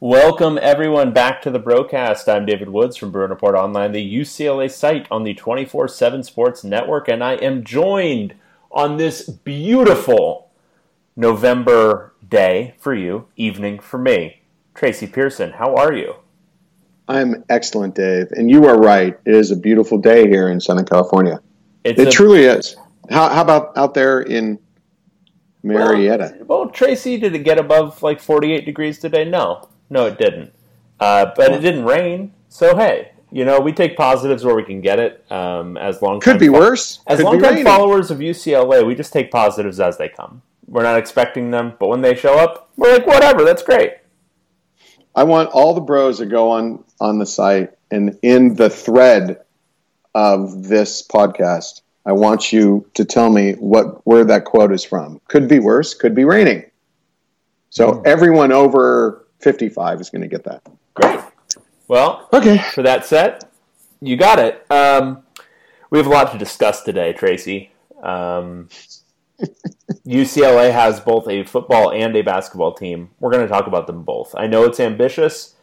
Welcome everyone back to the broadcast. I'm David Woods from Bruin Report Online, the UCLA site on the 24/7 Sports Network, and I am joined on this beautiful November day for you, evening for me, Tracy Pierson. How are you? I'm excellent, Dave. And you are right. It is a beautiful day here in Southern California. It's it a- truly is. How, how about out there in Marietta? Well, well, Tracy, did it get above like 48 degrees today? No, no, it didn't. Uh, but it didn't rain, so hey, you know we take positives where we can get it. Um, as long Could be worse. As long-time followers of UCLA, we just take positives as they come. We're not expecting them, but when they show up, we're like, whatever, that's great. I want all the bros to go on on the site and in the thread of this podcast, I want you to tell me what where that quote is from. Could be worse. Could be raining. So Hmm. everyone over 55 is going to get that. Great. Well, Okay. for that set, you got it. Um, we have a lot to discuss today, Tracy. Um, UCLA has both a football and a basketball team. We're going to talk about them both. I know it's ambitious,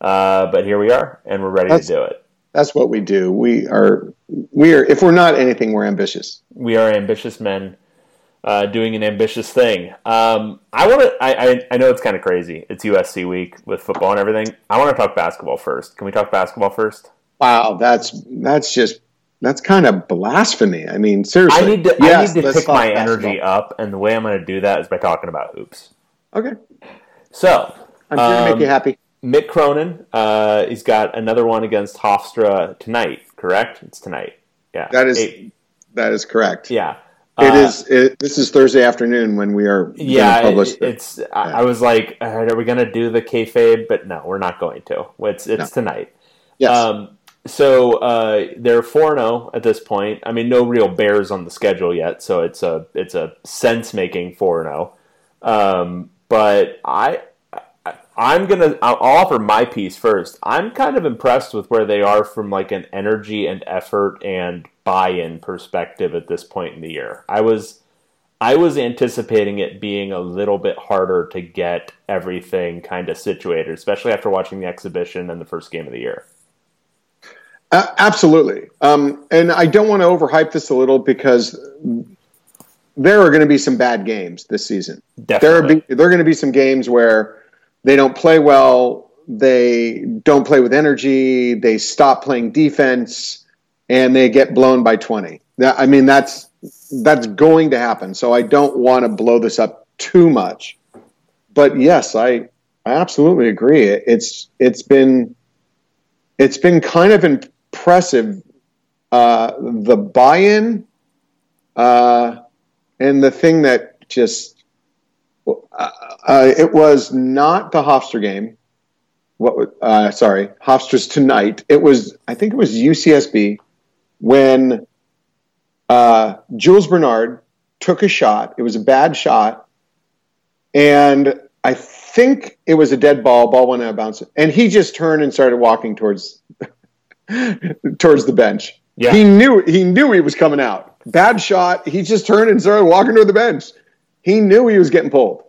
uh, but here we are, and we're ready That's- to do it. That's what we do. We are we are if we're not anything, we're ambitious. We are ambitious men uh, doing an ambitious thing. Um, I want to. I, I, I know it's kind of crazy. It's USC week with football and everything. I want to talk basketball first. Can we talk basketball first? Wow, that's that's just that's kind of blasphemy. I mean, seriously. I need to. Yes, I need to pick my basketball. energy up, and the way I'm going to do that is by talking about hoops. Okay, So, I'm here to Um, make you happy. Mick Cronin, uh, he's got another one against Hofstra tonight. Correct? It's tonight. Yeah, That is Eight- that is correct. yeah. It Uh. It, this is Thursday afternoon when we are Yeah, publish it- it's. I, I was like, all right, are we going to do the kayfabe? But no, we're not going to. It's it's No. tonight. Yes. Um, so uh, they're four zero at this point. I mean, no real Bears on the schedule yet, so it's a it's a sense making four zero. Um, but I. I'm gonna. I'll offer my piece first. I'm kind of impressed with where they are from like an energy and effort and buy-in perspective at this point in the year. I was, I was anticipating it being a little bit harder to get everything kind of situated, especially after watching the exhibition and the first game of the year. A- absolutely. Um, and I don't want to overhype this a little because there are going to be some bad games this season. There are be, there are going to be some games where they don't play well, they don't play with energy, they stop playing defense, and they get blown by twenty. I mean, that's that's going to happen. So I don't want to blow this up too much. But yes, I I absolutely agree. It- It's it's been it's been kind of impressive uh, the buy-in uh, and the thing that just uh, uh, it was not the Hofstra game. What? Uh, sorry, Hofstra's tonight. It was. I think it was UCSB when uh, Jules Bernard took a shot. It was a bad shot, and I think it was a dead ball. Ball went out of bounds, and he just turned and started walking towards towards the bench. Yeah. He knew he knew he was coming out. Bad shot. He just turned and started walking toward the bench. He knew he was getting pulled.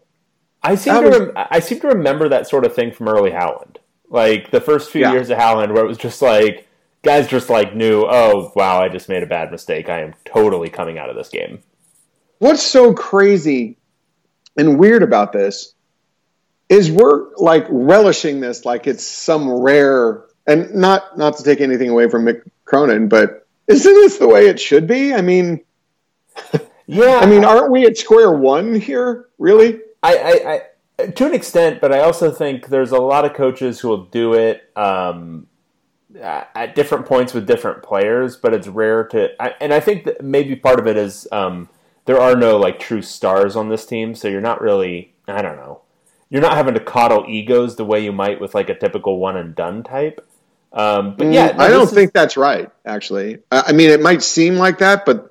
I seem That to was- rem- I seem to remember that sort of thing from early Howland, like the first few Yeah. years of Howland, where it was just like guys just like knew, oh wow, I just made a bad mistake. I am totally coming out of this game. What's so crazy and weird about this is we're like relishing this like it's some rare and not not to take anything away from Mick Cronin, but isn't this the way it should be? I mean, Yeah, I mean, aren't we at square one here? Really? I, I, I, to an extent, but I also think there's a lot of coaches who will do it um, at different points with different players, but it's rare to. I, and I think that maybe part of it is um, there are no like true stars on this team, so you're not really. I don't know. You're not having to coddle egos the way you might with like a typical one and done type. Um, but yeah, Mm, no, I don't is- think that's right. Actually, I, I mean, it might seem like that, but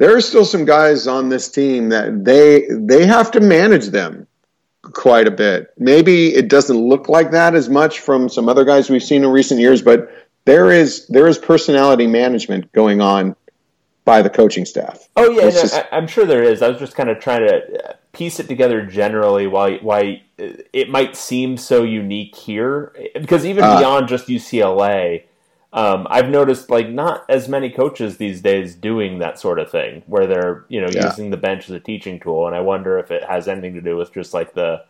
there are still some guys on this team that they they have to manage them quite a bit. Maybe it doesn't look like that as much from some other guys we've seen in recent years, but there is there is personality management going on by the coaching staff. Oh yeah, no, just, I, am sure there is. I was just kind of trying to uh, piece it together generally. Why why it might seem so unique here? Because even uh, beyond just UCLA, um, I've noticed like not as many coaches these days doing that sort of thing, where they're you know yeah. using the bench as a teaching tool. And I wonder if it has anything to do with just like the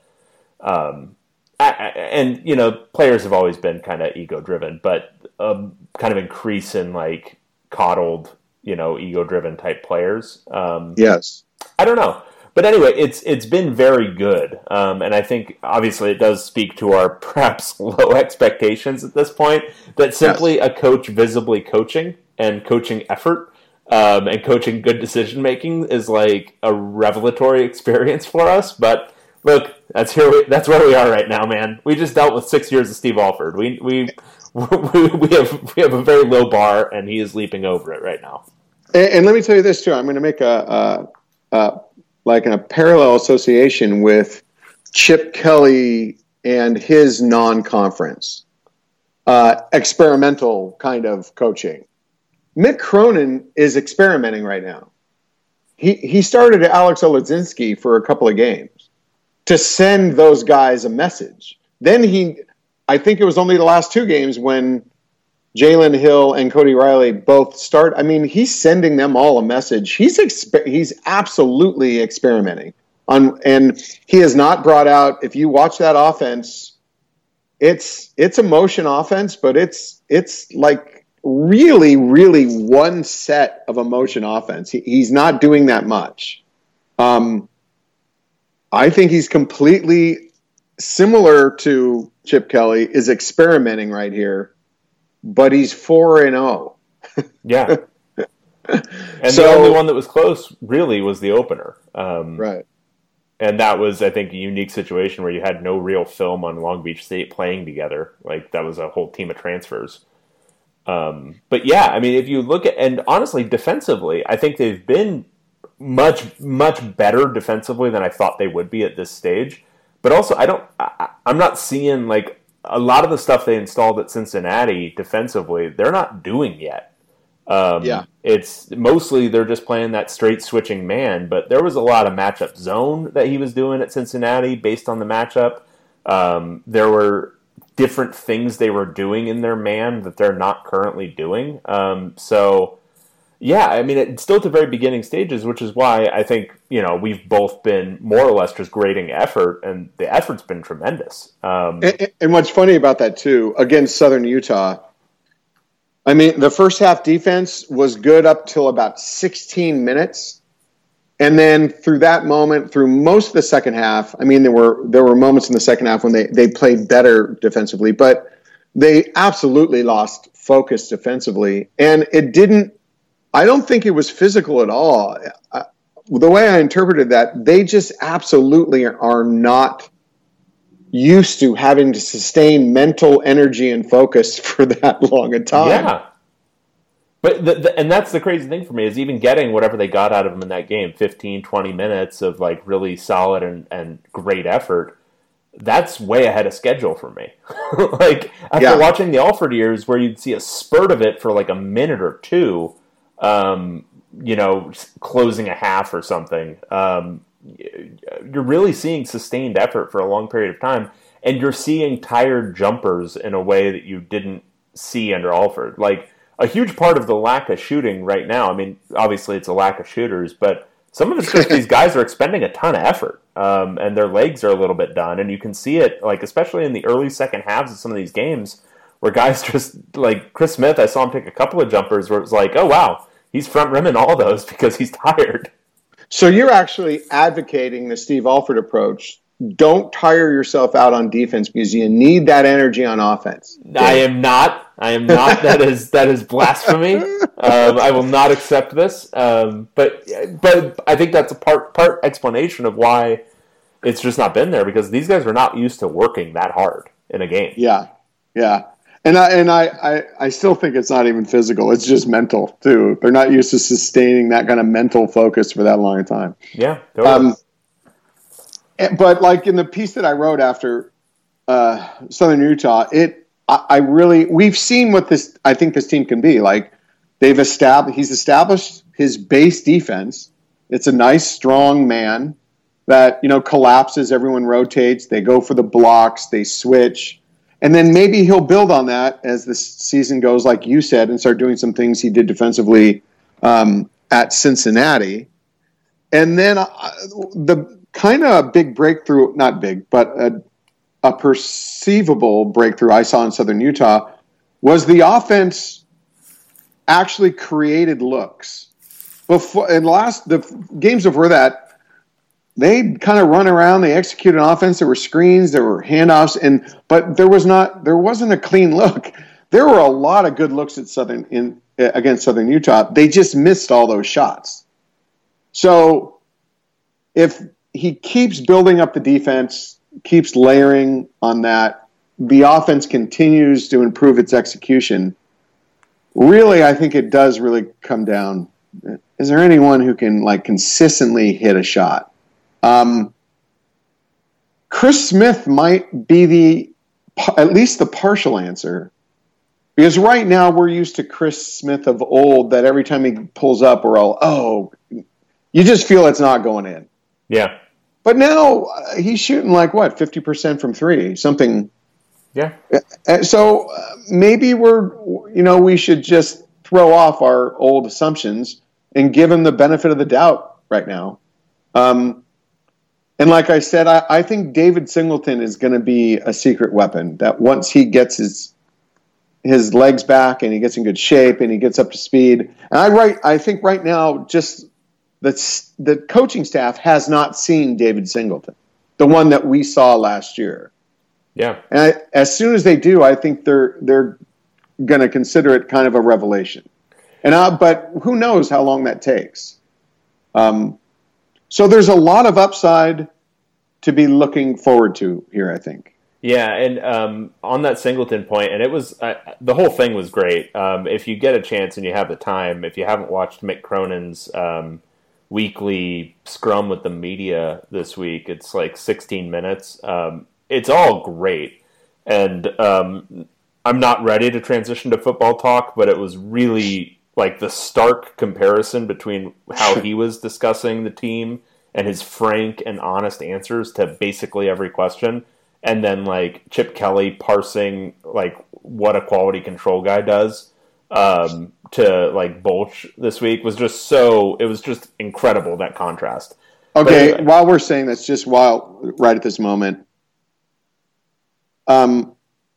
um, and you know players have always been kind of ego driven, but um, kind of increase in like coddled you know ego driven type players. Um, yes, I don't know, but anyway, it's it's been very good, um, and I think obviously it does speak to our perhaps low expectations at this point. That simply yes. a coach visibly coaching and coaching effort um, and coaching good decision making is like a revelatory experience for us, but look, that's here. We, that's where we are right now, man. We just dealt with six years of Steve Alford. We we we have we have a very low bar, and he is leaping over it right now. And, and let me tell you this too. I'm going to make a, a, a like in a parallel association with Chip Kelly and his non-conference uh, experimental kind of coaching. Mick Cronin is experimenting right now. He he started Alex Olesinski for a couple of games to send those guys a message. Then he, I think it was only the last two games when Jalen Hill and Cody Riley both start. I mean, he's sending them all a message. He's exper- he's absolutely experimenting on, and he has not brought out. If you watch that offense, it's it's a motion offense, but it's it's like really really one set of a motion offense. He, he's not doing that much. Um, I think he's completely similar to Chip Kelly is experimenting right here, but he's four and zero. Oh. yeah, and so, the only one that was close really was the opener. Um, right. And that was, I think, a unique situation where you had no real film on Long Beach State playing together. Like that was a whole team of transfers. Um, but yeah, I mean, if you look at and honestly, defensively, I think they've been much much better defensively than I thought they would be at this stage. But also, I don't. I, I'm not seeing like a lot of the stuff they installed at Cincinnati defensively. They're not doing yet. Um, yeah, it's mostly they're just playing that straight switching man. But there was a lot of matchup zone that he was doing at Cincinnati based on the matchup. Um, there were different things they were doing in their man that they're not currently doing. Um, so yeah, I mean, it's still at the very beginning stages, which is why I think you know we've both been more or less just grading effort, and the effort's been tremendous. Um, and, and, what's funny about that too, against Southern Utah, I mean, the first half defense was good up till about 16 minutes, and then through that moment, through most of the second half, I mean, there were there were moments in the second half when they they played better defensively, but they absolutely lost focus defensively, and it didn't I don't think it was physical at all. I, the way I interpreted that, they just absolutely are not used to having to sustain mental energy and focus for that long a time. Yeah. But the, the, and that's the crazy thing for me is even getting whatever they got out of them in that game 15 20 minutes of like really solid and, and great effort that's way ahead of schedule for me like after yeah. watching the alford years where you'd see a spurt of it for like a minute or two um, you know, closing a half or something. Um, you're really seeing sustained effort for a long period of time, and you're seeing tired jumpers in a way that you didn't see under Alford. Like a huge part of the lack of shooting right now. I mean, obviously it's a lack of shooters, but some of it's just these guys are expending a ton of effort, um, and their legs are a little bit done, and you can see it like especially in the early second halves of some of these games where guys just like Chris Smith. I saw him take a couple of jumpers where it was like, oh wow he's front rimming all those because he's tired. So you're actually advocating the Steve Alford approach. Don't tire yourself out on defense because you need that energy on offense. I am not. I am not. that is that is blasphemy. Um, I will not accept this. Um, but but I think that's a part part explanation of why it's just not been there because these guys are not used to working that hard in a game. Yeah, yeah. And I and I, I, I still think it's not even physical. It's just mental too. They're not used to sustaining that kind of mental focus for that long a time. Yeah. Totally. Um, but like in the piece that I wrote after uh, Southern Utah, it I, I really we've seen what this I think this team can be. Like They've established he's established his base defense. It's a nice, strong man that you know collapses. Everyone rotates. They go for the blocks. They switch, and then maybe he'll build on that as the season goes, like you said, and start doing some things he did defensively um, at Cincinnati. And then uh, the kind of big breakthrough, not big, but a, a perceivable breakthrough I saw in Southern Utah was the offense actually created looks. Before in last the games before that, they kind of run around. They execute an offense. There were screens, there were handoffs, and but there was not there wasn't a clean look. There were a lot of good looks at Southern in eh, against Southern Utah. They just missed all those shots. So if he keeps building up the defense, keeps layering on that, the offense continues to improve its execution. Really, I think it does really come down. Is there anyone who can like consistently hit a shot? Um, Chris Smith might be the at least the partial answer because right now we're used to Chris Smith of old that every time he pulls up, we're all, oh, you just feel it's not going in. Yeah. But now uh, he's shooting like what, 50% from three, something. Yeah. Uh, so uh, maybe we're, you know, we should just throw off our old assumptions and give him the benefit of the doubt right now. Um, and like I said, I, I think David Singleton is going to be a secret weapon that once he gets his his legs back and he gets in good shape and he gets up to speed. And I right, I think right now, just the the coaching staff has not seen David Singleton, the one that we saw last year. Yeah. And I, as soon as they do, I think they're they're going to consider it kind of a revelation. And I, but who knows how long that takes. Um, so there's a lot of upside to be looking forward to here. I think. Yeah, and um, on that Singleton point, and it was uh, the whole thing was great. Um, if you get a chance and you have the time, if you haven't watched Mick Cronin's um, weekly scrum with the media this week, it's like 16 minutes. Um, it's all great, and um, I'm not ready to transition to football talk, but it was really like the stark comparison between how he was discussing the team and his frank and honest answers to basically every question and then like Chip Kelly parsing like what a quality control guy does um, to like Bolch this week was just so it was just incredible that contrast. Okay, anyway. while we're saying this, just while right at this moment, um,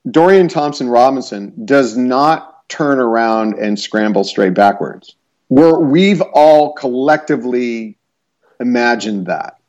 Dorian Thompson Robinson does not turn around and scramble straight backwards. We're, we've all collectively imagined that.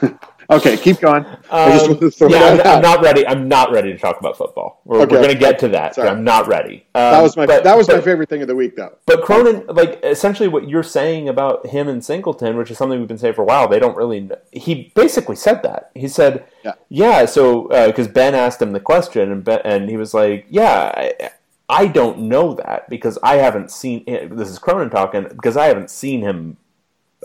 Okay, keep going. Um, yeah, I'm, I'm, not ready. I'm not ready to talk about football. We're, okay. we're going to get to that, but I'm not ready. Um, that was my but, that was but, my favorite thing of the week, though. But Cronin, like essentially, what you're saying about him and Singleton, which is something we've been saying for a while, they don't really. He basically said that. He said, "Yeah, yeah." So because uh, Ben asked him the question, and ben, and he was like, "Yeah." I, I don't know that because I haven't seen. This is Cronin talking because I haven't seen him.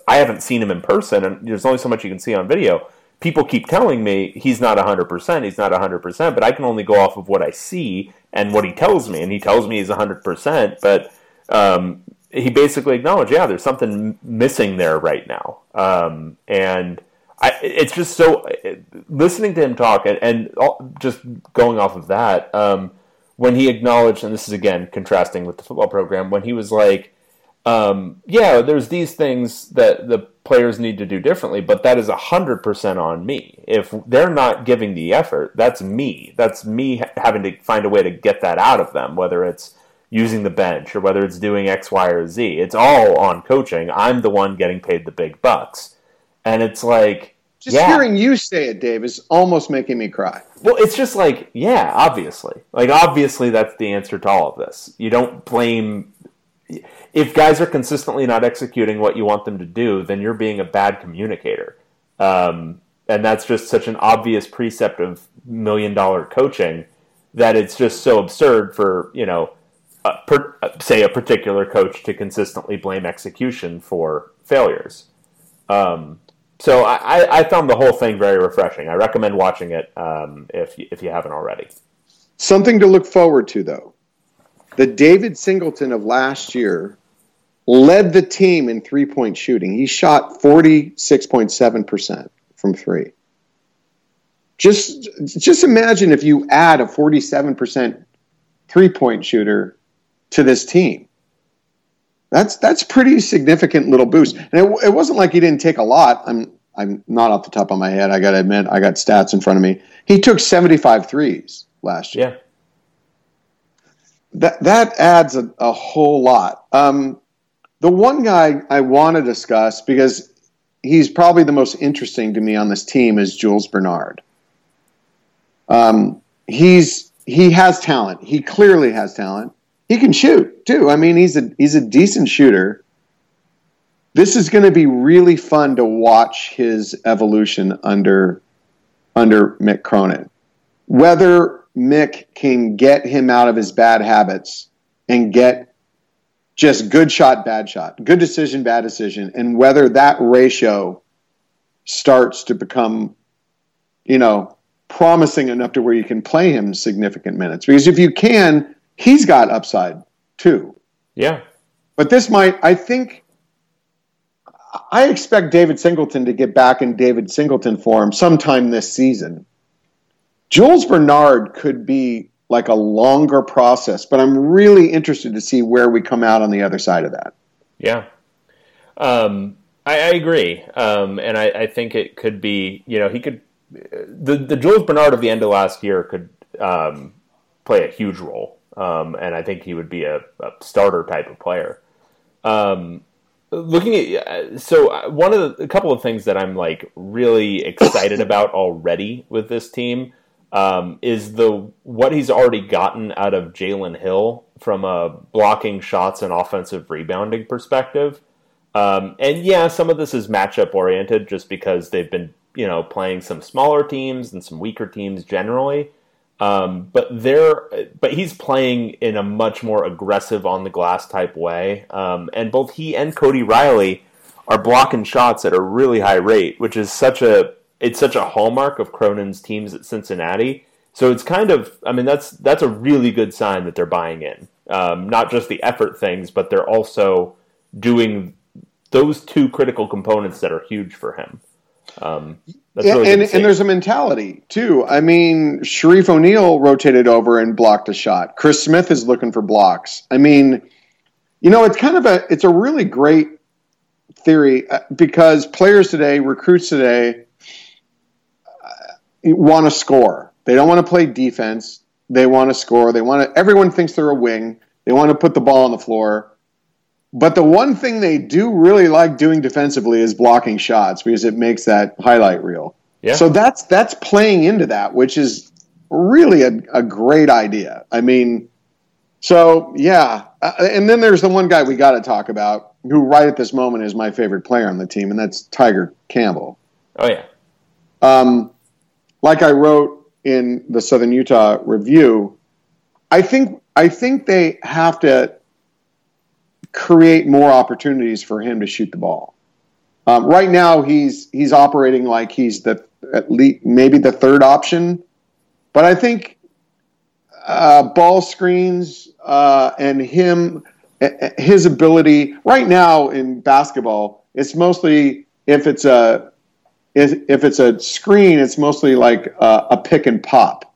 I haven't seen him in person, and there's only so much you can see on video people keep telling me he's not 100%, he's not 100%, but I can only go off of what I see and what he tells me. And he tells me he's 100%, but um, he basically acknowledged, yeah, there's something missing there right now. Um, and I, it's just so, listening to him talk and, and just going off of that, um, when he acknowledged, and this is again contrasting with the football program, when he was like, um, yeah, there's these things that the players need to do differently, but that is 100% on me. If they're not giving the effort, that's me. That's me having to find a way to get that out of them, whether it's using the bench or whether it's doing X, Y, or Z. It's all on coaching. I'm the one getting paid the big bucks. And it's like. Just yeah. hearing you say it, Dave, is almost making me cry. Well, it's just like, yeah, obviously. Like, obviously, that's the answer to all of this. You don't blame if guys are consistently not executing what you want them to do, then you're being a bad communicator. Um, and that's just such an obvious precept of million dollar coaching that it's just so absurd for, you know, a per, say a particular coach to consistently blame execution for failures. Um, so I, I, found the whole thing very refreshing. I recommend watching it um, if, if you haven't already. Something to look forward to, though the David Singleton of last year led the team in three point shooting. He shot 46.7% from three. Just, just imagine if you add a 47% three point shooter to this team. That's that's pretty significant little boost. And it, it wasn't like he didn't take a lot. I'm I'm not off the top of my head. I got to admit, I got stats in front of me. He took 75 threes last year. Yeah. That that adds a, a whole lot. Um, the one guy I want to discuss because he's probably the most interesting to me on this team is Jules Bernard. Um, he's he has talent. He clearly has talent. He can shoot too. I mean, he's a he's a decent shooter. This is going to be really fun to watch his evolution under under Mick Cronin. Whether Mick can get him out of his bad habits and get just good shot, bad shot, good decision, bad decision, and whether that ratio starts to become, you know, promising enough to where you can play him significant minutes. Because if you can, he's got upside too. Yeah. But this might, I think, I expect David Singleton to get back in David Singleton form sometime this season. Jules Bernard could be like a longer process, but I'm really interested to see where we come out on the other side of that. Yeah. Um, I, I, agree. Um, and I, I, think it could be, you know, he could, the, the Jules Bernard of the end of last year could um, play a huge role. Um, and I think he would be a, a starter type of player. Um, looking at so uh, one of the, a couple of things that I'm like really excited about already with this team um, is the what he's already gotten out of Jalen Hill from a blocking shots and offensive rebounding perspective. Um, and yeah, some of this is matchup oriented, just because they've been you know playing some smaller teams and some weaker teams generally. Um, but they're but he's playing in a much more aggressive on the glass type way, um, and both he and Cody Riley are blocking shots at a really high rate, which is such a it's such a hallmark of Cronin's teams at Cincinnati. So it's kind of, I mean, that's that's a really good sign that they're buying in. Um, not just the effort things, but they're also doing those two critical components that are huge for him. Um, yeah, really and, and there's a mentality too. I mean, Shareef O'Neal rotated over and blocked a shot. Chris Smith is looking for blocks. I mean, you know, it's kind of a it's a really great theory uh, because players today, recruits today, want to score. They don't want to play defense. They want to score. They want to. Everyone thinks they're a wing. They want to put the ball on the floor. But the one thing they do really like doing defensively is blocking shots because it makes that highlight reel. Yeah. So that's that's playing into that, which is really a, a great idea. I mean, so yeah, uh, and then there's the one guy we got to talk about who right at this moment is my favorite player on the team, and that's Tiger Campbell. Oh yeah. Um, like I wrote in the Southern Utah Review, I think I think they have to create more opportunities for him to shoot the ball. Um, right now, he's he's operating like he's the at least maybe the third option, but I think uh, ball screens uh, and him his ability right now in basketball, it's mostly if it's a if it's a screen, it's mostly like a, a pick and pop.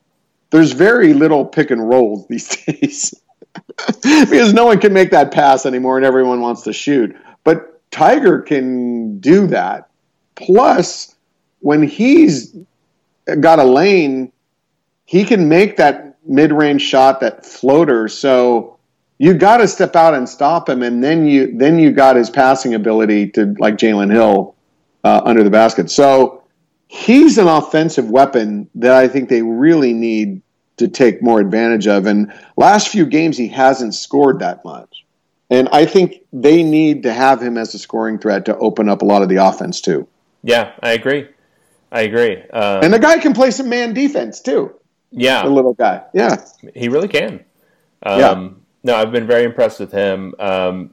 There's very little pick and rolls these days because no one can make that pass anymore and everyone wants to shoot. But Tiger can do that. Plus, when he's got a lane, he can make that mid range shot, that floater. So you got to step out and stop him, and then you then you got his passing ability to like Jalen Hill uh, under the basket. So he's an offensive weapon that I think they really need to take more advantage of. And last few games, he hasn't scored that much. And I think they need to have him as a scoring threat to open up a lot of the offense too. Yeah, I agree. I agree. Um, and the guy can play some man defense too. Yeah, the little guy. Yeah, he really can. Um, yeah. No, I've been very impressed with him. Um,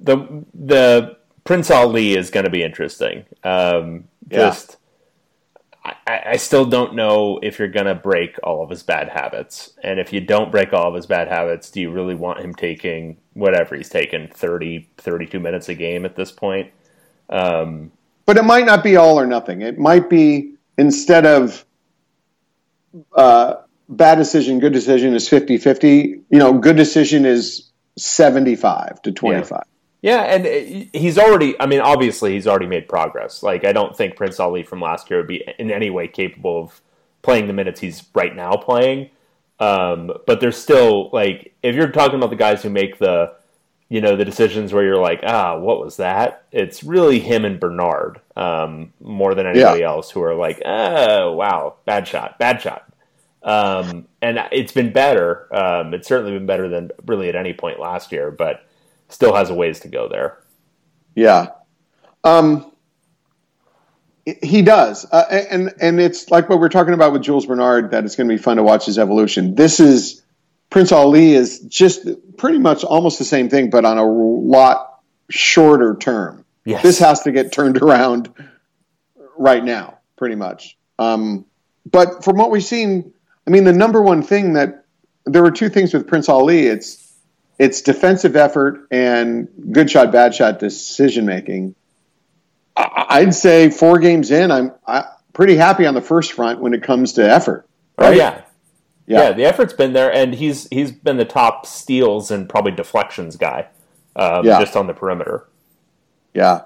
the the Prince Ali is going to be interesting. Um, just, I, I, I still don't know if you're going to break all of his bad habits. And if you don't break all of his bad habits, do you really want him taking whatever he's taking 30, 32 minutes a game at this point? Um, but it might not be all or nothing. It might be instead of uh, bad decision, good decision is 50 50. You know, good decision is 75 to 25. Yeah. Yeah, and he's already. I mean, obviously, he's already made progress. Like, I don't think Prince Ali from last year would be in any way capable of playing the minutes he's right now playing. Um, but there's still like, if you're talking about the guys who make the, you know, the decisions where you're like, ah, what was that? It's really him and Bernard um, more than anybody yeah. else who are like, oh, wow, bad shot, bad shot. Um, and it's been better. Um, it's certainly been better than really at any point last year, but still has a ways to go there. Yeah. Um, he does, uh, and and it's like what we're talking about with Jules Bernard that it's going to be fun to watch his evolution. This is Prince Ali is just pretty much almost the same thing, but on a lot shorter term. Yes. This has to get turned around right now, pretty much. Um, but from what we've seen, I mean, the number one thing that there were two things with Prince Ali. It's it's defensive effort and good shot, bad shot decision making. I'd say four games in, I'm pretty happy on the first front when it comes to effort. Oh, right? Oh yeah. yeah, yeah. The effort's been there, and he's he's been the top steals and probably deflections guy, um, yeah. just on the perimeter. Yeah,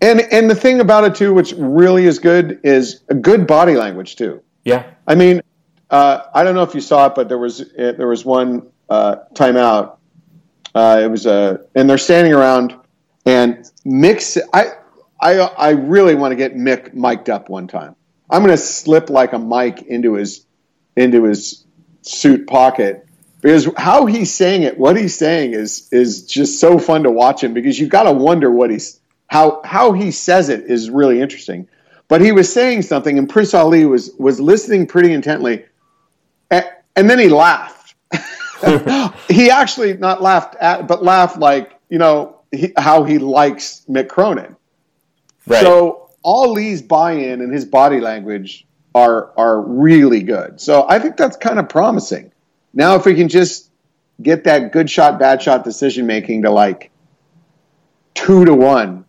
and and the thing about it too, which really is good, is a good body language too. Yeah, I mean, uh, I don't know if you saw it, but there was there was one uh, timeout uh, it was a, and they're standing around and mix. I, I, I really want to get Mick mic'd up one time. I'm going to slip like a mic into his, into his suit pocket because how he's saying it, what he's saying is is just so fun to watch him because you've got to wonder what he's how how he says it is really interesting. But he was saying something, and Prince Ali was was listening pretty intently, and, and then he laughed. he actually not laughed at, but laughed like you know he, how he likes Mick Cronin. Right. So Lee's buy-in and his body language are are really good. So I think that's kind of promising. Now, if we can just get that good shot, bad shot decision making to like two to one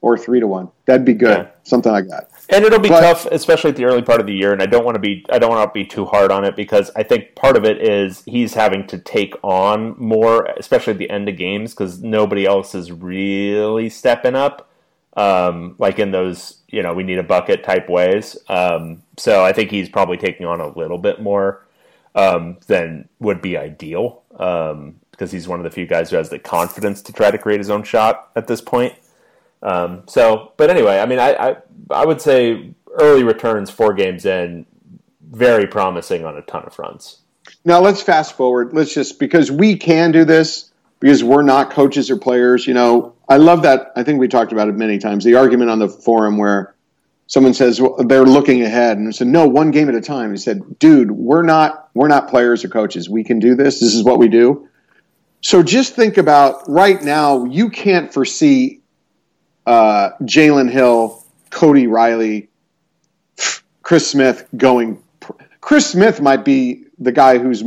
or three to one, that'd be good. Yeah. Something like that. And it'll be but, tough, especially at the early part of the year. And I don't want to be I don't want to be too hard on it because I think part of it is he's having to take on more, especially at the end of games, because nobody else is really stepping up, um, like in those you know we need a bucket type ways. Um, so I think he's probably taking on a little bit more um, than would be ideal because um, he's one of the few guys who has the confidence to try to create his own shot at this point. Um, so, but anyway, I mean, I, I, I would say early returns four games in, very promising on a ton of fronts. Now let's fast forward. Let's just because we can do this because we're not coaches or players. You know, I love that. I think we talked about it many times. The argument on the forum where someone says well, they're looking ahead and said, "No, one game at a time." He said, "Dude, we're not we're not players or coaches. We can do this. This is what we do." So just think about right now. You can't foresee uh, Jalen Hill, Cody Riley, Chris Smith going. Chris Smith might be the guy who's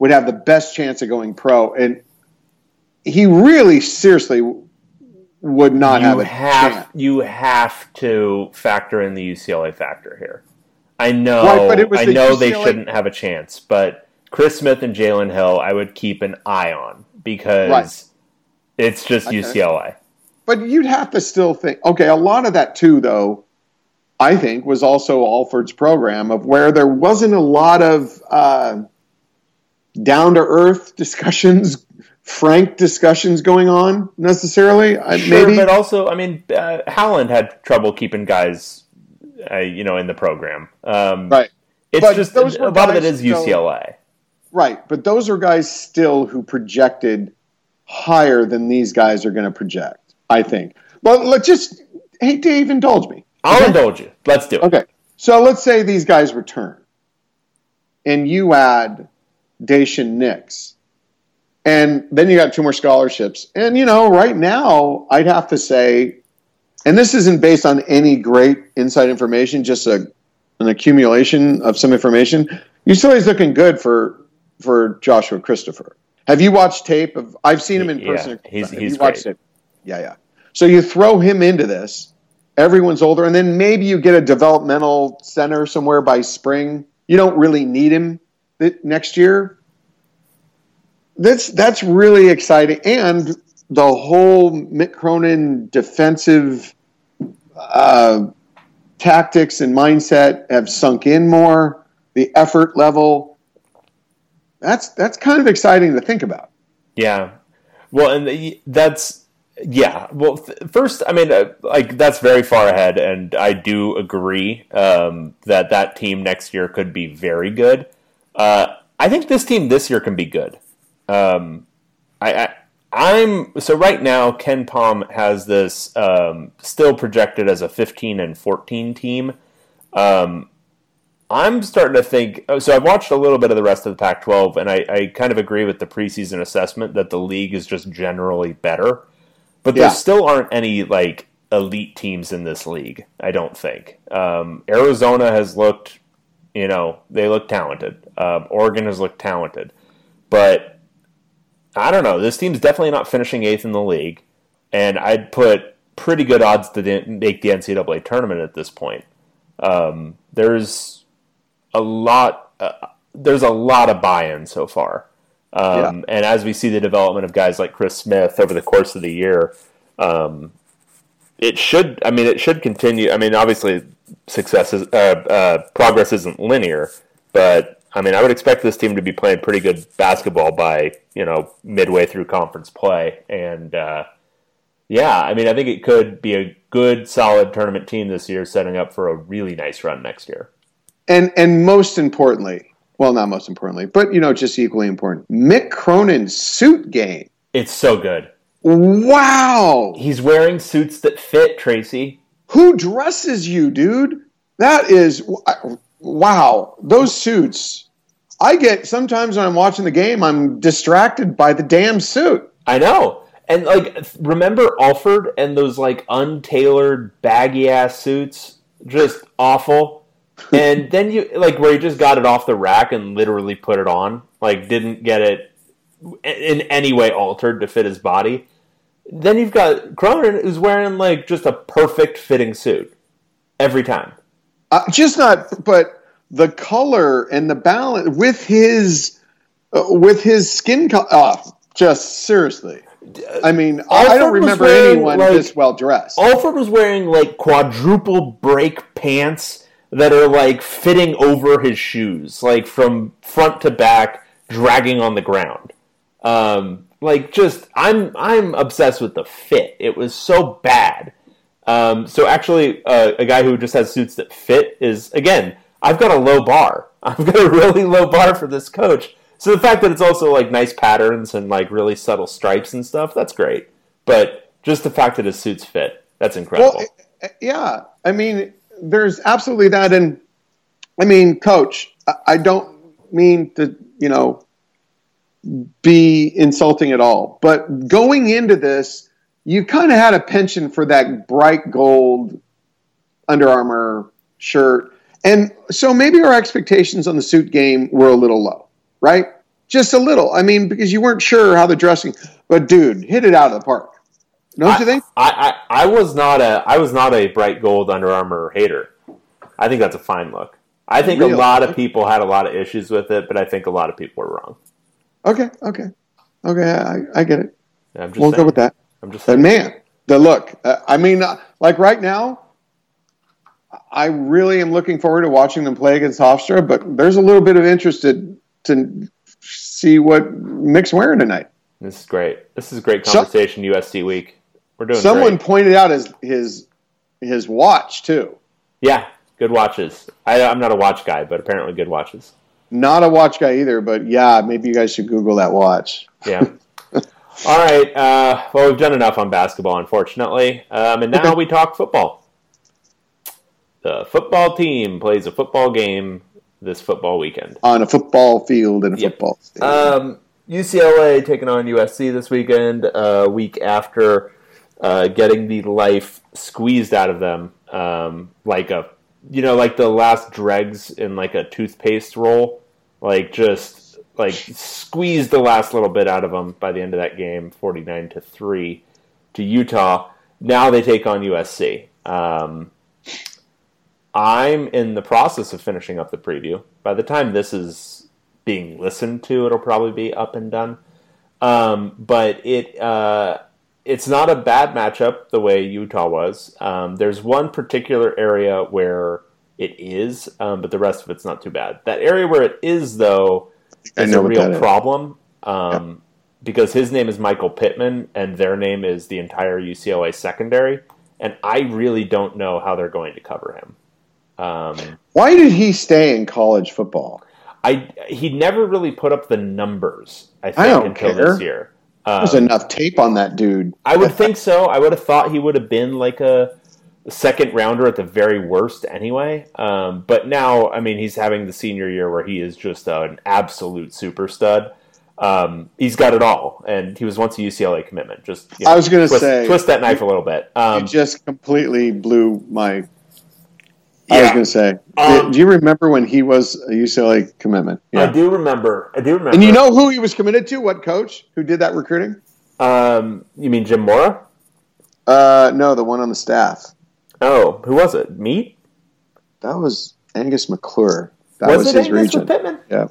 would have the best chance of going pro, and he really seriously would not you have a have, chance. You have to factor in the UCLA factor here. I know, right, I know UCLA... they shouldn't have a chance, but Chris Smith and Jalen Hill, I would keep an eye on because right. it's just okay. UCLA but you'd have to still think okay a lot of that too though i think was also alford's program of where there wasn't a lot of uh, down to earth discussions frank discussions going on necessarily. Sure, maybe but also i mean uh, howland had trouble keeping guys uh, you know in the program. Um, right. it's but just a lot of it is ucla right but those are guys still who projected higher than these guys are going to project I think. Well, let's just, hey, Dave, indulge me. I'll okay? indulge you. Let's do it. Okay. So let's say these guys return and you add Daishen Nix. And then you got two more scholarships. And, you know, right now, I'd have to say and this isn't based on any great inside information, just a, an accumulation of some information. UCLA's looking good for for Joshua Christopher. Have you watched tape of? I've seen him in person. Yeah, he's he's great. it? Yeah, yeah. So you throw him into this. Everyone's older, and then maybe you get a developmental center somewhere by spring. You don't really need him next year. That's that's really exciting, and the whole Mick Cronin defensive uh, tactics and mindset have sunk in more. The effort level. That's that's kind of exciting to think about. Yeah. Well, and that's yeah. Well, th- first, I mean, uh, like that's very far ahead, and I do agree um, that that team next year could be very good. Uh, I think this team this year can be good. Um, I, I I'm so right now. KenPom has this um, still projected as a 15 and 14 team. Um, I'm starting to think. oh, So I've watched a little bit of the rest of the Pac-12, and I, I kind of agree with the preseason assessment that the league is just generally better. But there Yeah. still aren't any like elite teams in this league. I don't think. Um, Arizona has looked, you know, they look talented. Um, Oregon has looked talented, but I don't know. This team's definitely not finishing eighth in the league, and I'd put pretty good odds to make the NCAA tournament at this point. Um, there's a lot. Uh, there's a lot of buy-in so far, um, and as we see the development of guys like Chris Smith over the course of the year, um, it should. I mean, it should continue. I mean, obviously, success is uh, uh, progress isn't linear, but I mean, I would expect this team to be playing pretty good basketball by you know midway through conference play, and uh, yeah, I mean, I think it could be a good, solid tournament team this year, setting up for a really nice run next year. And and most importantly, well, not most importantly, but you know, just equally important, Mick Cronin's suit game. It's so good. Wow, He's wearing suits that fit Tracy. who dresses you, dude? That is wow. Those suits. I get sometimes when I'm watching the game, I'm distracted by the damn suit. I know. And like, remember Alford and those like untailored baggy ass suits, just awful. and then you like where he just got it off the rack and literally put it on, like didn't get it in any way altered to fit his body. Then you've got Cronin who's wearing like just a perfect fitting suit every time. Uh, just not, but the color and the balance with his uh, with his skin color. Uh, just seriously, I mean, I- don't remember wearing, anyone like- this well dressed. Alford was wearing like quadruple break pants that are like fitting over his shoes, like from front to back, dragging on the ground. Um, like just, I'm I'm obsessed with the fit. It was so bad. Um, so actually, uh, a guy who just has suits that fit is again. I've got a low bar. I've got a really low bar for this coach. So the fact that it's also like nice patterns and like really subtle stripes and stuff, that's great. But just the fact that his suits fit, that's incredible. Well, yeah, I mean, there's absolutely that, and I mean, coach, I, don't mean to, you know, be insulting at all, but going into this, you kind of had a penchant for that bright gold Under Armour shirt, and so maybe our expectations on the suit game were a little low, right? Just a little. I mean, because you weren't sure how the dressing, but dude, hit it out of the park. Don't you think? I, I, I was not a I was not a bright gold Under Armour hater. I think that's a fine look. I think Really? a lot of people had a lot of issues with it, but I think a lot of people were wrong. Okay, okay, okay. I, I get it. I'm just We'll saying. go with that. I'm just But saying. man, the look. Uh, I mean, uh, like right now, I really am looking forward to watching them play against Hofstra. But there's a little bit of interest to, to see what Mick's wearing tonight. This is great. This is a great So- conversation. USC week. We're doing Someone great. pointed out his his his watch too. Yeah, good watches. I, I'm not a watch guy, but apparently good watches. Not a watch guy either, but yeah, maybe you guys should Google that watch. Yeah. All right. Uh, well, we've done enough on basketball, unfortunately, um, and now we talk football. The football team plays a football game this football weekend. On a football field in a Yep. football stadium. Um, UCLA taking on USC this weekend, uh, week after uh, getting the life squeezed out of them, um, like a you know, like the last dregs in like a toothpaste roll, like just like squeeze the last little bit out of them by the end of that game, forty nine to three to Utah. Now they take on USC. Um, I'm in the process of finishing up the preview. By the time this is being listened to, it'll probably be up and done. Um, but it uh, it's not a bad matchup the way Utah was. Um, there's one particular area where it is, um, but the rest of it's not too bad. That area where it is, though, is a real problem um, because his name is Michael Pittman and their name is the entire UCLA secondary, and I really don't know how they're going to cover him. Um, Why did he stay in college football? I he never really put up the numbers. I think I until care. this year. There's Um, enough tape on that dude. I would think so. I would have thought he would have been like a second rounder at the very worst anyway. Um, but now, I mean, he's having the senior year where he is just an absolute super stud. Um, he's got it all, and he was once a UCLA commitment. Just you I was gonna twist, say- twist that knife a little bit. You Um, just completely blew my. I was going to say. Um, do you remember when he was a UCLA commitment? I do remember. I do remember. And you know who he was committed to? What coach who did that recruiting? um, you mean Jim Mora? Uh, no, the one on the staff. Oh, who was it? Meat? That was Angus McClure. That was, was, it his Angus region. Pittman? Yeah.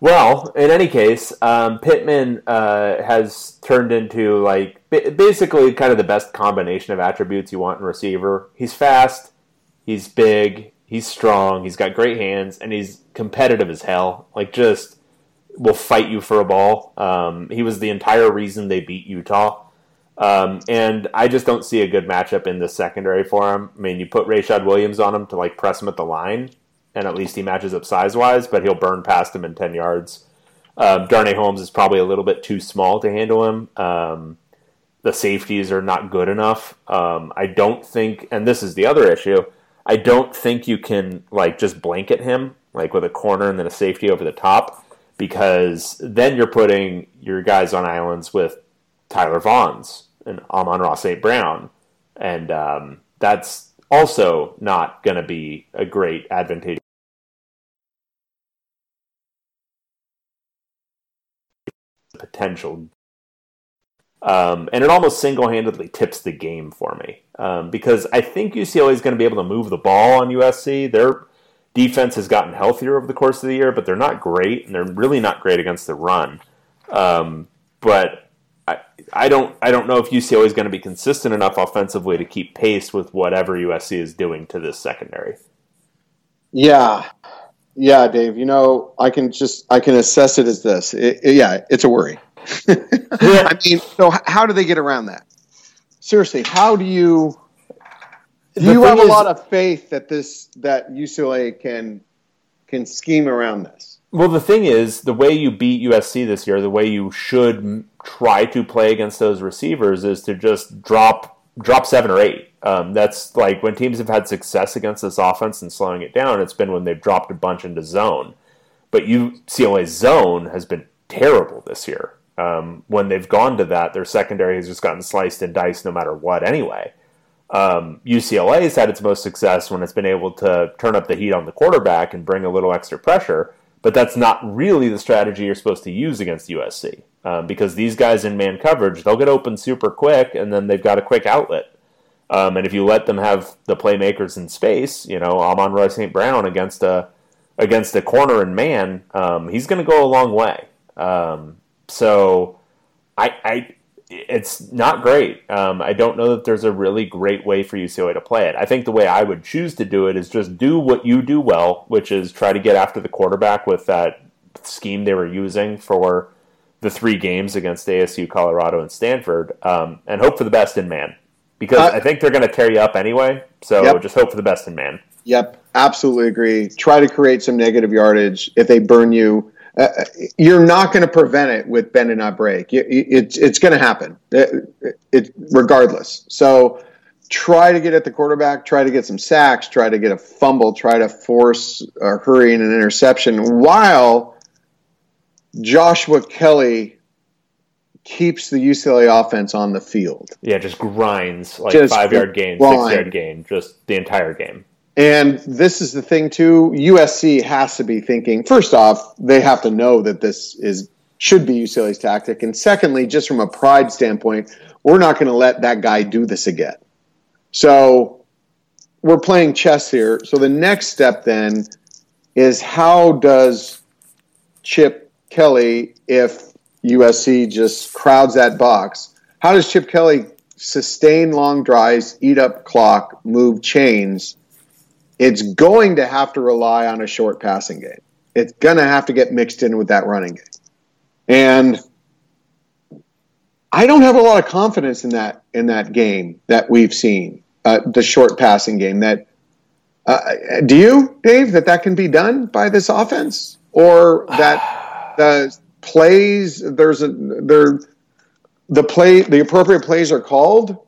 Well, in any case, um, Pittman uh, has turned into like ba- basically kind of the best combination of attributes you want in a receiver. He's fast, he's big, he's strong, he's got great hands, and he's competitive as hell. Like just will fight you for a ball. Um, he was the entire reason they beat Utah. Um, and I just don't see a good matchup in the secondary for him. I mean, you put Rayshad Williams on him to like press him at the line, and at least he matches up size wise, but he'll burn past him in 10 yards. Um, Darnay Holmes is probably a little bit too small to handle him. Um, the safeties are not good enough. Um, I don't think, and this is the other issue, I don't think you can like just blanket him like with a corner and then a safety over the top because then you're putting your guys on islands with Tyler Vaughns and Amon-Ra St. Brown. And um, that's also not going to be a great advantageous potential. Um, and it almost single handedly tips the game for me um, because I think UCLA is going to be able to move the ball on USC. Their defense has gotten healthier over the course of the year, but they're not great, and they're really not great against the run. Um, but I, I don't I don't know if UCLA is going to be consistent enough offensively to keep pace with whatever USC is doing to this secondary. Yeah. Yeah, Dave. You know, I can just I can assess it as this. It, it- yeah, it's a worry. I mean, so how do they get around that? Seriously, how do you do The you thing have a lot of faith that this that UCLA can can scheme around this? Well, the thing is, the way you beat USC this year, the way you should try to play against those receivers is to just drop drop seven or eight. Um, that's like when teams have had success against this offense and slowing it down. It's been when they've dropped a bunch into zone. But UCLA's zone has been terrible this year. Um, when they've gone to that, their secondary has just gotten sliced and diced no matter what. Anyway, um, UCLA has had its most success when it's been able to turn up the heat on the quarterback and bring a little extra pressure. But that's not really the strategy you're supposed to use against USC um, because these guys in man coverage, they'll get open super quick and then they've got a quick outlet. Um, and if you let them have the playmakers in space, you know, Amon-Ra St. Brown against a against a corner and man, um, he's going to go a long way. Um, so I, I, it's not great. Um, I don't know that there's a really great way for UCLA to play it. I think the way I would choose to do it is just do what you do well, which is try to get after the quarterback with that scheme they were using for the three games against ASU, Colorado, and Stanford, um, and hope for the best in man. Because Uh, I think they're going to tear you up anyway. So Yep. just hope for the best in man. Yep, absolutely agree. Try to create some negative yardage. If they burn you, uh, you're not going to prevent it with bend and not break. You- you- It's it's going to happen. It, it regardless. So try to get at the quarterback. Try to get some sacks. Try to get a fumble. Try to force a hurry and an interception while Joshua Kelley keeps the UCLA offense on the field. Yeah, just grinds like Just five yard gain, six yard gain, just the entire game. And this is the thing too. USC has to be thinking. First off, they have to know that this is should be UCLA's tactic, and secondly, just from a pride standpoint, we're not going to let that guy do this again. So we're playing chess here. So the next step then is how does Chip Kelly, if USC just crowds that box, how does Chip Kelly sustain long drives, eat up clock, move chains? It's going to have to rely on a short passing game. It's going to have to get mixed in with that running game. And I don't have a lot of confidence in that in that game that we've seen, uh, the short passing game. That uh, do you, Dave, that that can be done by this offense, or that the plays there's a there the play the appropriate plays are called?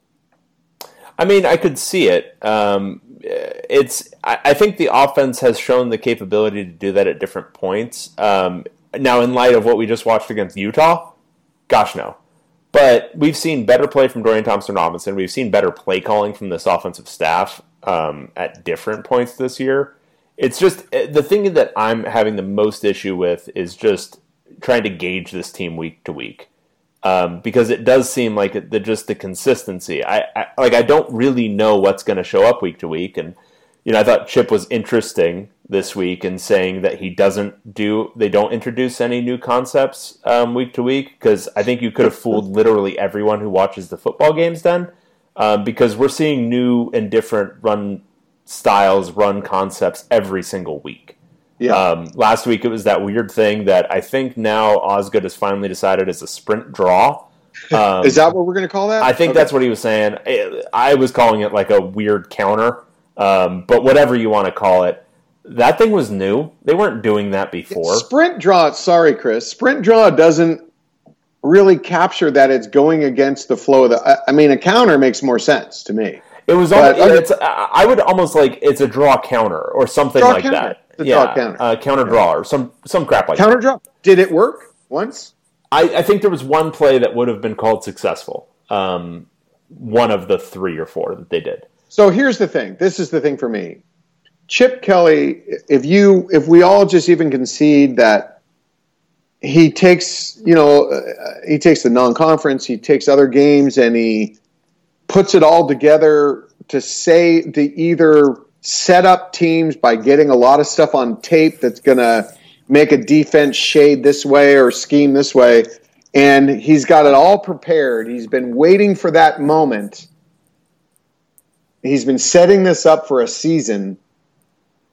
I mean, I could see it. Um, it's. I, I think the offense has shown the capability to do that at different points. Um, now, in light of what we just watched against Utah, gosh no. But we've seen better play from Dorian Thompson Robinson. We've seen better play calling from this offensive staff um, at different points this year. It's just the thing that I'm having the most issue with is just trying to gauge this team week to week um, because it does seem like it, the, just the consistency. I, I like I don't really know what's going to show up week to week, and you know I thought Chip was interesting this week in saying that he doesn't do they don't introduce any new concepts um, week to week because I think you could have fooled literally everyone who watches the football games then um, because we're seeing new and different run styles, run concepts every single week. Yeah. Um, last week it was that weird thing that I think now Osgood has finally decided is a sprint draw. Um, Is that what we're going to call that? I think Okay. that's what he was saying. I, I was calling it like a weird counter, um, but whatever you want to call it, that thing was new. They weren't doing that before. Sprint draw, sorry, Chris. Sprint draw doesn't really capture that it's going against the flow of the. I, I mean, a counter makes more sense to me. It was. But- almost, it's, I I would almost like it's a draw counter or something Draw like counter. that. A yeah, counter. Uh, counter draw or some some crap like Counter that. draw. Did it work once? I, I think there was one play that would have been called successful. Um, one of the three or four that they did. So here's the thing. This is the thing for me. Chip Kelly, if you if we all just even concede that he takes, you know, uh, he takes the non-conference, he takes other games and he puts it all together to say to either set up teams by getting a lot of stuff on tape that's going to make a defense shade this way or scheme this way and he's got it all prepared. He's been waiting for that moment he's been setting this up for a season.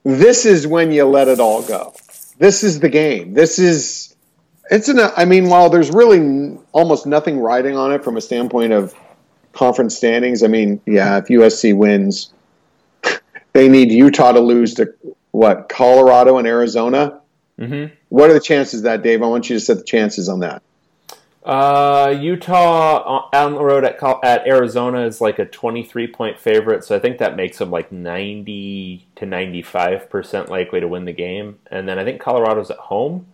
This is when you let it all go. This is the game. This is it's an. I mean, while there's really almost nothing riding on it from a standpoint of conference standings. I mean, yeah, if USC wins, they need Utah to lose to what Colorado and Arizona. Mm-hmm. What are the chances of that, Dave? I want you to set the chances on that. Uh, Utah on- the road at at Arizona is like a 23 point favorite, so I think that makes them like 90 to 95 percent likely to win the game. And then I think Colorado's at home.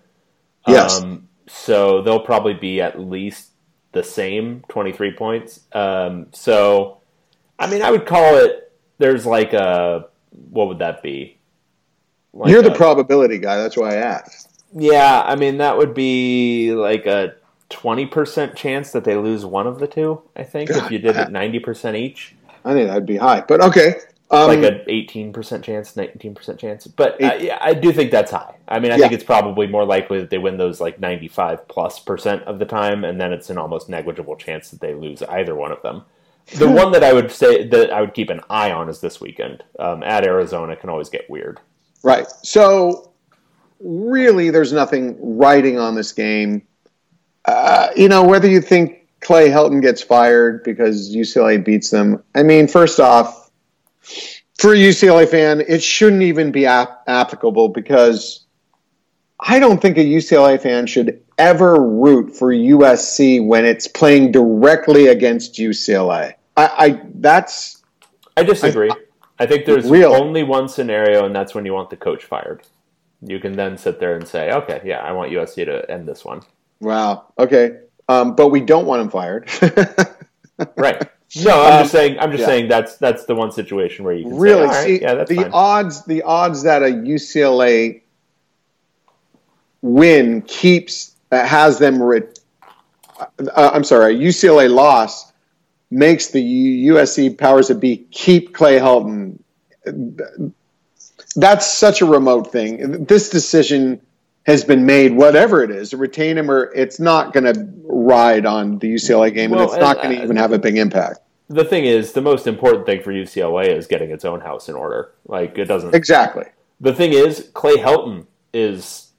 Yes. Um, so they'll probably be at least the same 23 points. Um, so, I mean, I would call it. There's like a what would that be? Like You're the a- probability guy. That's why I asked. yeah, I mean that would be like a twenty percent chance that they lose one of the two. I think if you did it ninety percent each, I think that'd be high, but okay. Um, like an eighteen percent chance, nineteen percent chance. But Eight- yeah, I do think that's high. I mean, I Yeah. think it's probably more likely that they win those like ninety-five plus percent of the time, and then it's an almost negligible chance that they lose either one of them. The one that I would say that I would keep an eye on is this weekend um, at Arizona. Can always get weird. Right. So, really, there's nothing writing on this game. Uh, you know, whether you think Clay Helton gets fired because UCLA beats them, I mean, first off, for a UCLA fan, it shouldn't even be ap- applicable because I don't think a UCLA fan should ever root for USC when it's playing directly against UCLA. I, I that's I disagree. I, think there's Real. only one scenario, and that's when you want the coach fired. You can then sit there and say, "Okay, yeah, I want USC to end this one." Wow. Okay. um, but we don't want him fired. right. No, I'm um, just saying. I'm just yeah. saying that's that's the one situation where you can really say, see yeah, the fine. odds. The odds that a UCLA win keeps uh, has them. Re- uh, I'm sorry, a UCLA loss makes the USC powers that be keep Clay Helton. That's such a remote thing. This decision has been made, whatever it is, retain him or it's not going to ride on the UCLA game, well, and it's not going to uh, even have a big impact. The thing is, the most important thing for UCLA is getting its own house in order. Like it doesn't exactly. The thing is, Clay Helton is.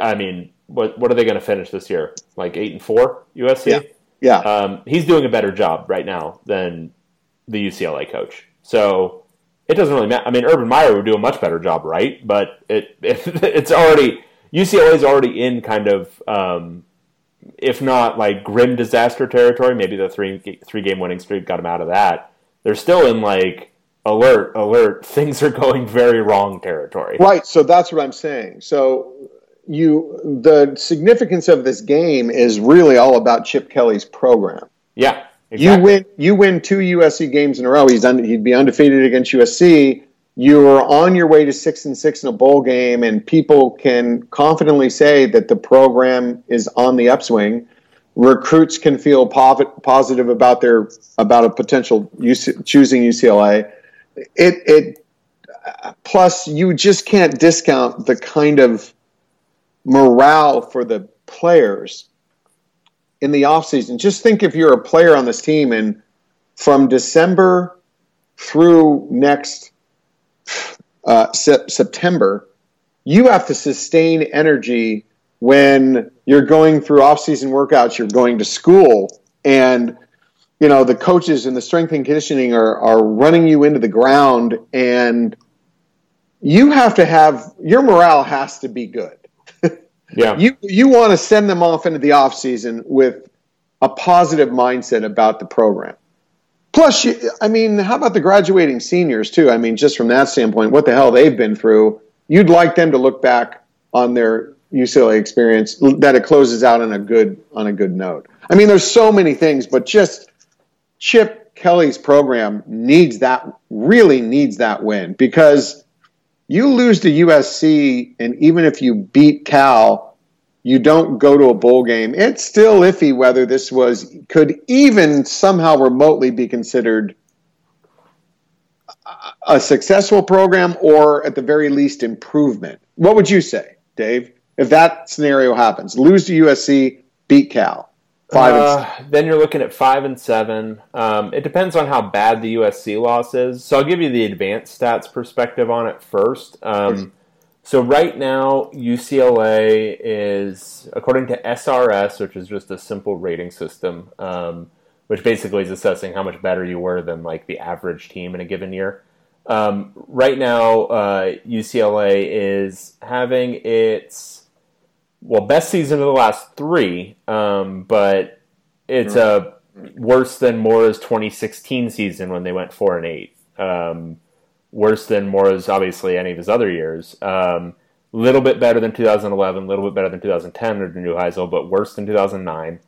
I mean, what what are they going to finish this year? Like eight and four USC. Yeah. Yeah. Um, he's doing a better job right now than the UCLA coach. So it doesn't really matter. I mean, Urban Meyer would do a much better job, right? But it, it it's already UCLA is already in kind of, um, if not like grim disaster territory. Maybe the three three game winning streak got them out of that. They're still in like alert, alert. Things are going very wrong territory. Right. So that's what I'm saying. So you the significance of this game is really all about Chip Kelly's program. Yeah. Exactly. You win you win two USC games in a row. He's un, he'd be undefeated against USC you're on your way to six and six in a bowl game, and people can confidently say that the program is on the upswing. Recruits can feel positive about their about a potential UC, choosing UCLA. It it plus you just can't discount the kind of morale for the players in the offseason. Just think if you're a player on this team and from December through next uh, se- September, you have to sustain energy when you're going through off-season workouts, you're going to school, and you know the coaches and the strength and conditioning are are running you into the ground, and you have to have your morale has to be good. Yeah, you you want to send them off into the off season with a positive mindset about the program. Plus, you, I mean, how about the graduating seniors too? I mean, just from that standpoint, what the hell they've been through. You'd like them to look back on their UCLA experience that it closes out on a good on a good note. I mean, there's so many things, but just Chip Kelly's program needs that really needs that win because you lose to USC, and even if you beat Cal, you don't go to a bowl game, it's still iffy whether this was could even somehow remotely be considered a successful program or at the very least improvement. What would you say, Dave, if that scenario happens? Lose to USC, beat Cal. Five uh, then you're looking at five and seven. Um, it depends on how bad the USC loss is. So I'll give you the advanced stats perspective on it first. Um, so right now, UCLA is, according to SRS, which is just a simple rating system, um, which basically is assessing how much better you were than like the average team in a given year. Um, right now, uh, UCLA is having its well best season of the last three, um, but it's a worse than Mora's 2016 season when they went four and eight. Um, worse than Mora's obviously any of his other years. A um, little bit better than 2011, a little bit better than 2010 under Neuheisel, but worse than 2009.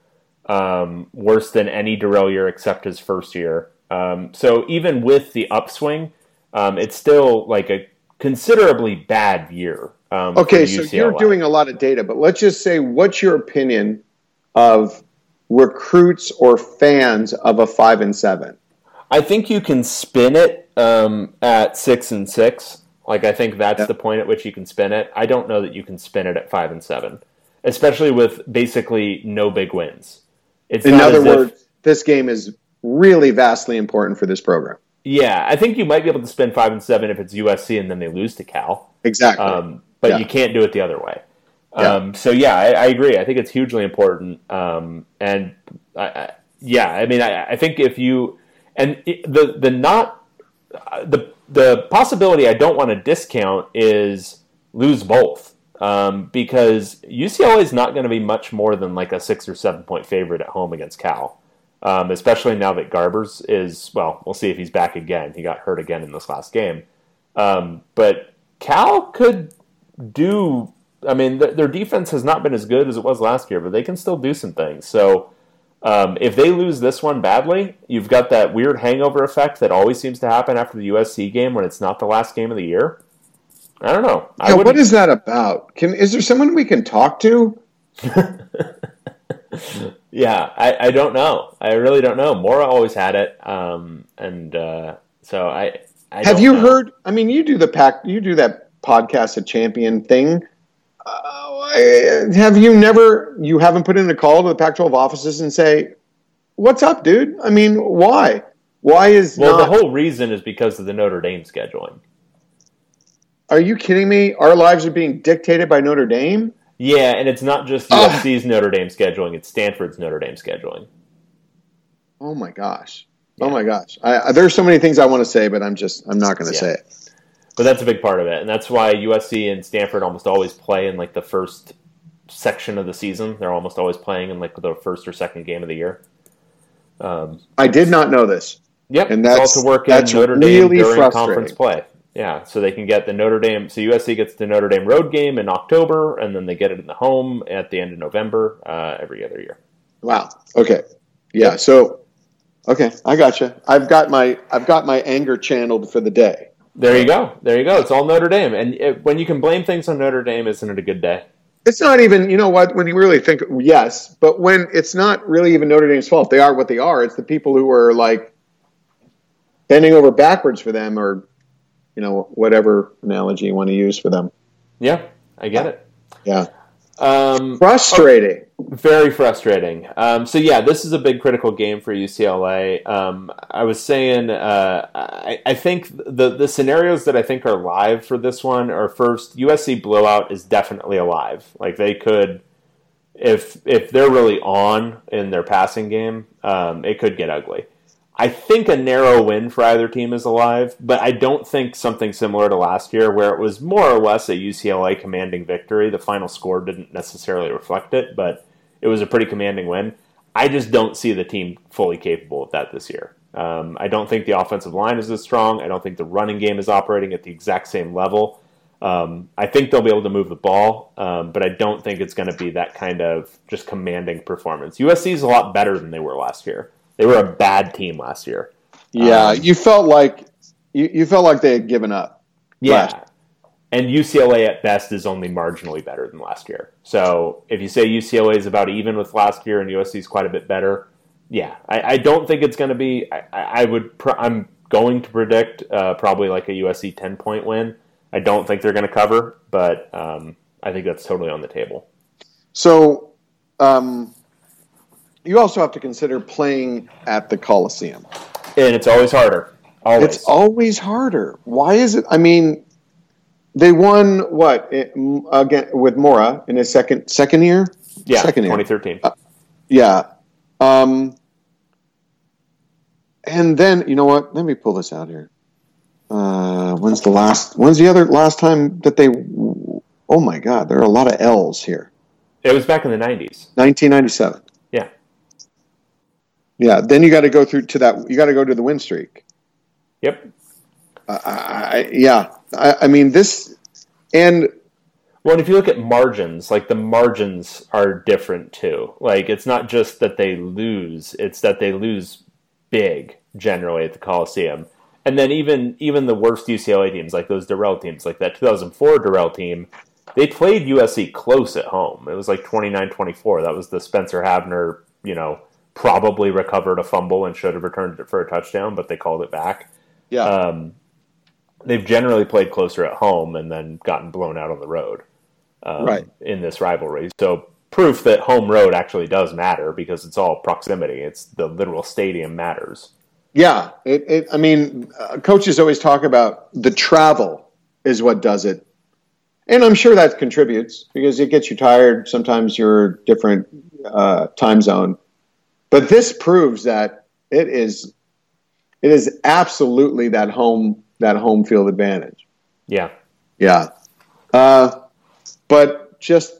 Um, worse than any Dorrell year except his first year. Um, so even with the upswing, um, it's still like a considerably bad year. Um, okay, so you're doing a lot of data, but let's just say, what's your opinion of recruits or fans of a five and seven? I think you can spin it um, at six and six. Like I think that's yeah. the point at which you can spin it. I don't know that you can spin it at five and seven, especially with basically no big wins. It's in other words, if, this game is really vastly important for this program. Yeah, I think you might be able to spend five and seven if it's USC and then they lose to Cal. Exactly. Um, but yeah. you can't do it the other way. Yeah. Um, so yeah, I, I, agree. I think it's hugely important. Um, and I, I, yeah, I mean, I, think if you and the the not the the possibility I don't want to discount is lose both um, because UCLA is not going to be much more than like a six or seven point favorite at home against Cal, um, especially now that Garbers is well. We'll see if he's back again. He got hurt again in this last game, um, but Cal could do. I mean, th- their defense has not been as good as it was last year, but they can still do some things. So Um, if they lose this one badly, you've got that weird hangover effect that always seems to happen after the USC game when it's not the last game of the year. I don't know. I Yeah, what is that about? Can is there someone we can talk to? Yeah, I, I don't know. I really don't know. Mora always had it, um, and uh, so I. I Have you know. heard? I mean, you do the pack. You do that podcast, a champion thing. Uh, have you never? You haven't put in a call to the Pac-12 offices and say, "What's up, dude?" I mean, why? Why is Well, not? the whole reason is because of the Notre Dame scheduling. are you kidding me? Our lives are being dictated by Notre Dame. Yeah, and it's not just. USC's Notre Dame scheduling; it's Stanford's Notre Dame scheduling. Oh my gosh. Oh my gosh. I, I, there's so many things I want to say, but I'm just I'm not going to Yeah. say it. But that's a big part of it, and that's why USC and Stanford almost always play in like the first section of the season. They're almost always playing in like the first or second game of the year. Um, I did not know this. Yep, And it's all that's- to work in that's Notre Dame really during conference play. Yeah, so they can get the Notre Dame. So USC gets the Notre Dame road game in October, and then they get it in the home at the end of November uh, every other year. Wow. Okay. Yeah. So, okay, I gotcha. I've got my I've got my anger channeled for the day. There you go. There you go. It's all Notre Dame, and it, when you can blame things on Notre Dame, isn't it a good day? It's not even you know what when you really think yes, but when it's not really even Notre Dame's fault. They are what they are. It's the people who are like bending over backwards for them, or you know whatever analogy you want to use for them. Yeah, I get it. Yeah. Um, Frustrating. Very frustrating. Um, so yeah, this is a big critical game for UCLA. Um, I was saying, uh, I, I think the the scenarios that I think are live for this one are first USC blowout is definitely alive. Like they could, if if they're really on in their passing game, um, it could get ugly. I think a narrow win for either team is alive, but I don't think something similar to last year, where it was more or less a UCLA commanding victory. The final score didn't necessarily reflect it, but it was a pretty commanding win. I just don't see the team fully capable of that this year. Um, I don't think the offensive line is as strong. I don't think the running game is operating at the exact same level. Um, I think they'll be able to move the ball, um, but I don't think it's going to be that kind of just commanding performance. USC is a lot better than they were last year. They were a bad team last year. Yeah, Um, you felt like you, you felt like they had given up. Yeah. And UCLA at best is only marginally better than last year. So if you say UCLA is about even with last year and USC is quite a bit better, yeah, I, I don't think it's going to be. I, I would. Pr- I'm going to predict uh, probably like a USC 10 point win. I don't think they're going to cover, but um, I think that's totally on the table. So, um, you also have to consider playing at the Coliseum. And it's always harder. Always. It's always harder. Why is it? I mean, they won what it, again with Mora in his second second year. yeah, second year. 2013. Yeah. Um, and then you know what? Let me pull this out here. Uh, when's the last? When's the other last time that they? Oh my God, there are a lot of L's here. It was back in the 90s. 1997. Yeah. Then you got to go through to that. You got to go to the win streak. Yep. I, I, yeah. I, I mean this, and Well, and if you look at margins, like the margins are different too. Like it's not just that they lose; it's that they lose big generally at the Coliseum. And then even even the worst UCLA teams, like those Dorrell teams, like that 2004 Dorrell team, they played USC close at home. It was like 29-24. That was the Spencer Havner, you know, probably recovered a fumble and should have returned it for a touchdown, but they called it back. yeah, Um, they've generally played closer at home and then gotten blown out on the road um, Right. in this rivalry. So proof that home road actually does matter because it's all proximity. It's the literal stadium matters. yeah. It, it, I mean, uh, coaches always talk about the travel is what does it, and I'm sure that contributes because it gets you tired. Sometimes you're different uh, time zone, but this proves that it is, it is absolutely that home that home field advantage. Yeah. Yeah. Uh, but just,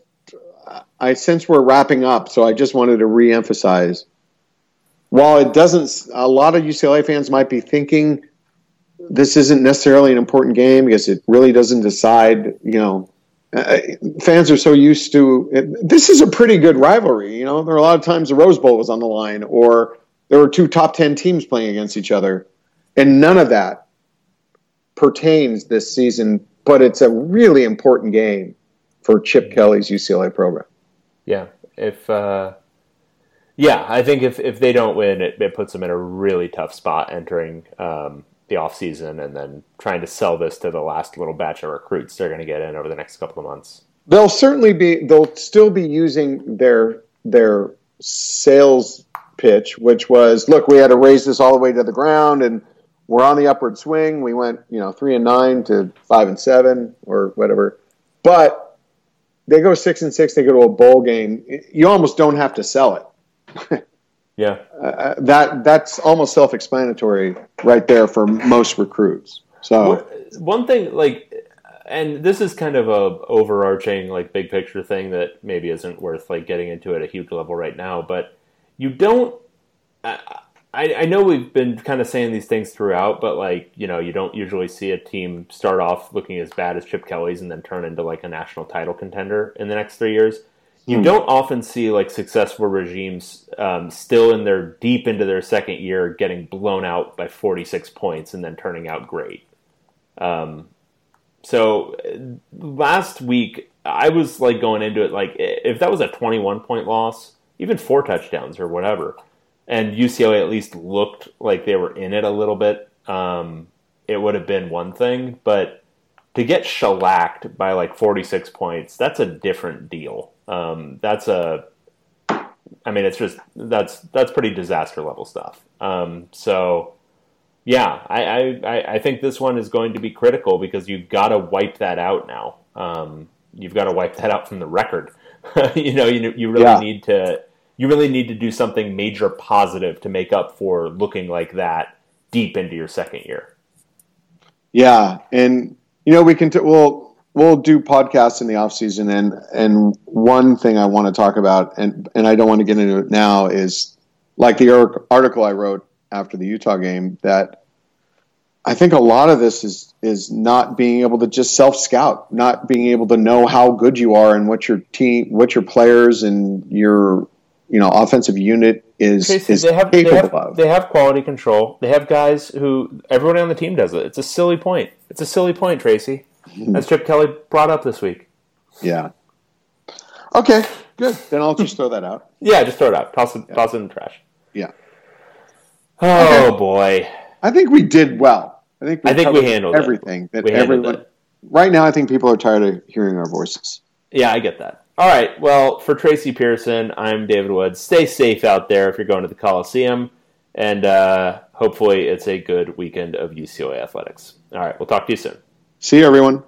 I since we're wrapping up, so I just wanted to reemphasize. While it doesn't, a lot of UCLA fans might be thinking this isn't necessarily an important game because it really doesn't decide, you know, uh, fans are so used to it. this is a pretty good rivalry. You know, there are a lot of times the Rose Bowl was on the line, or there were two top ten teams playing against each other, and none of that pertains this season. But it's a really important game for Chip Kelly's UCLA program. Yeah, if uh, yeah, I think if if they don't win, it, it puts them in a really tough spot entering um, the off season, and then trying to sell this to the last little batch of recruits they're going to get in over the next couple of months. They'll certainly be. They'll still be using their their sales pitch, which was, look, we had to raise this all the way to the ground, and we're on the upward swing. We went, you know, three and nine to five and seven or whatever, but they go six and six. They go to a bowl game. You almost don't have to sell it. yeah, uh, that that's almost self-explanatory right there for most recruits. So one thing, like, and this is kind of a overarching, like, big picture thing that maybe isn't worth like getting into at a huge level right now. But you don't. I, I know we've been kind of saying these things throughout, but like you know, you don't usually see a team start off looking as bad as Chip Kelly's and then turn into like a national title contender in the next three years. You hmm. don't often see like successful regimes um, still in their deep into their second year getting blown out by 46 points and then turning out great. Um, so last week I was like going into it like if that was a 21 point loss, even four touchdowns or whatever and UCLA at least looked like they were in it a little bit, um, it would have been one thing. But to get shellacked by like 46 points, that's a different deal. Um, that's a, I mean, it's just that's that's pretty disaster level stuff. Um, so, yeah, I, I I think this one is going to be critical because you've got to wipe that out now. Um, you've got to wipe that out from the record. you know, you you really yeah. need to you really need to do something major positive to make up for looking like that deep into your second year. Yeah, and you know we can t- we'll we'll do podcasts in the off season, and and one thing I want to talk about, and and I don't want to get into it now, is like the article I wrote after the Utah game that I think a lot of this is is not being able to just self scout, not being able to know how good you are and what your team, what your players and your you know offensive unit is, is they have, capable they have, of. They have quality control. They have guys who everybody on the team does it. It's a silly point. It's a silly point, Tracy. As Chip Kelly brought up this week. Yeah. Okay, good. Then I'll just throw that out. Yeah, just throw it out. Toss it, yeah. toss it in the trash. Yeah. Oh okay. boy. I think we did well. I think we, I think we handled everything. It. That we everyone. It. Right now, I think people are tired of hearing our voices. Yeah, I get that. All right. Well, for Tracy Pierson, I'm David Woods. Stay safe out there if you're going to the Coliseum, and uh, hopefully it's a good weekend of UCLA athletics. All right. We'll talk to you soon. See you, everyone.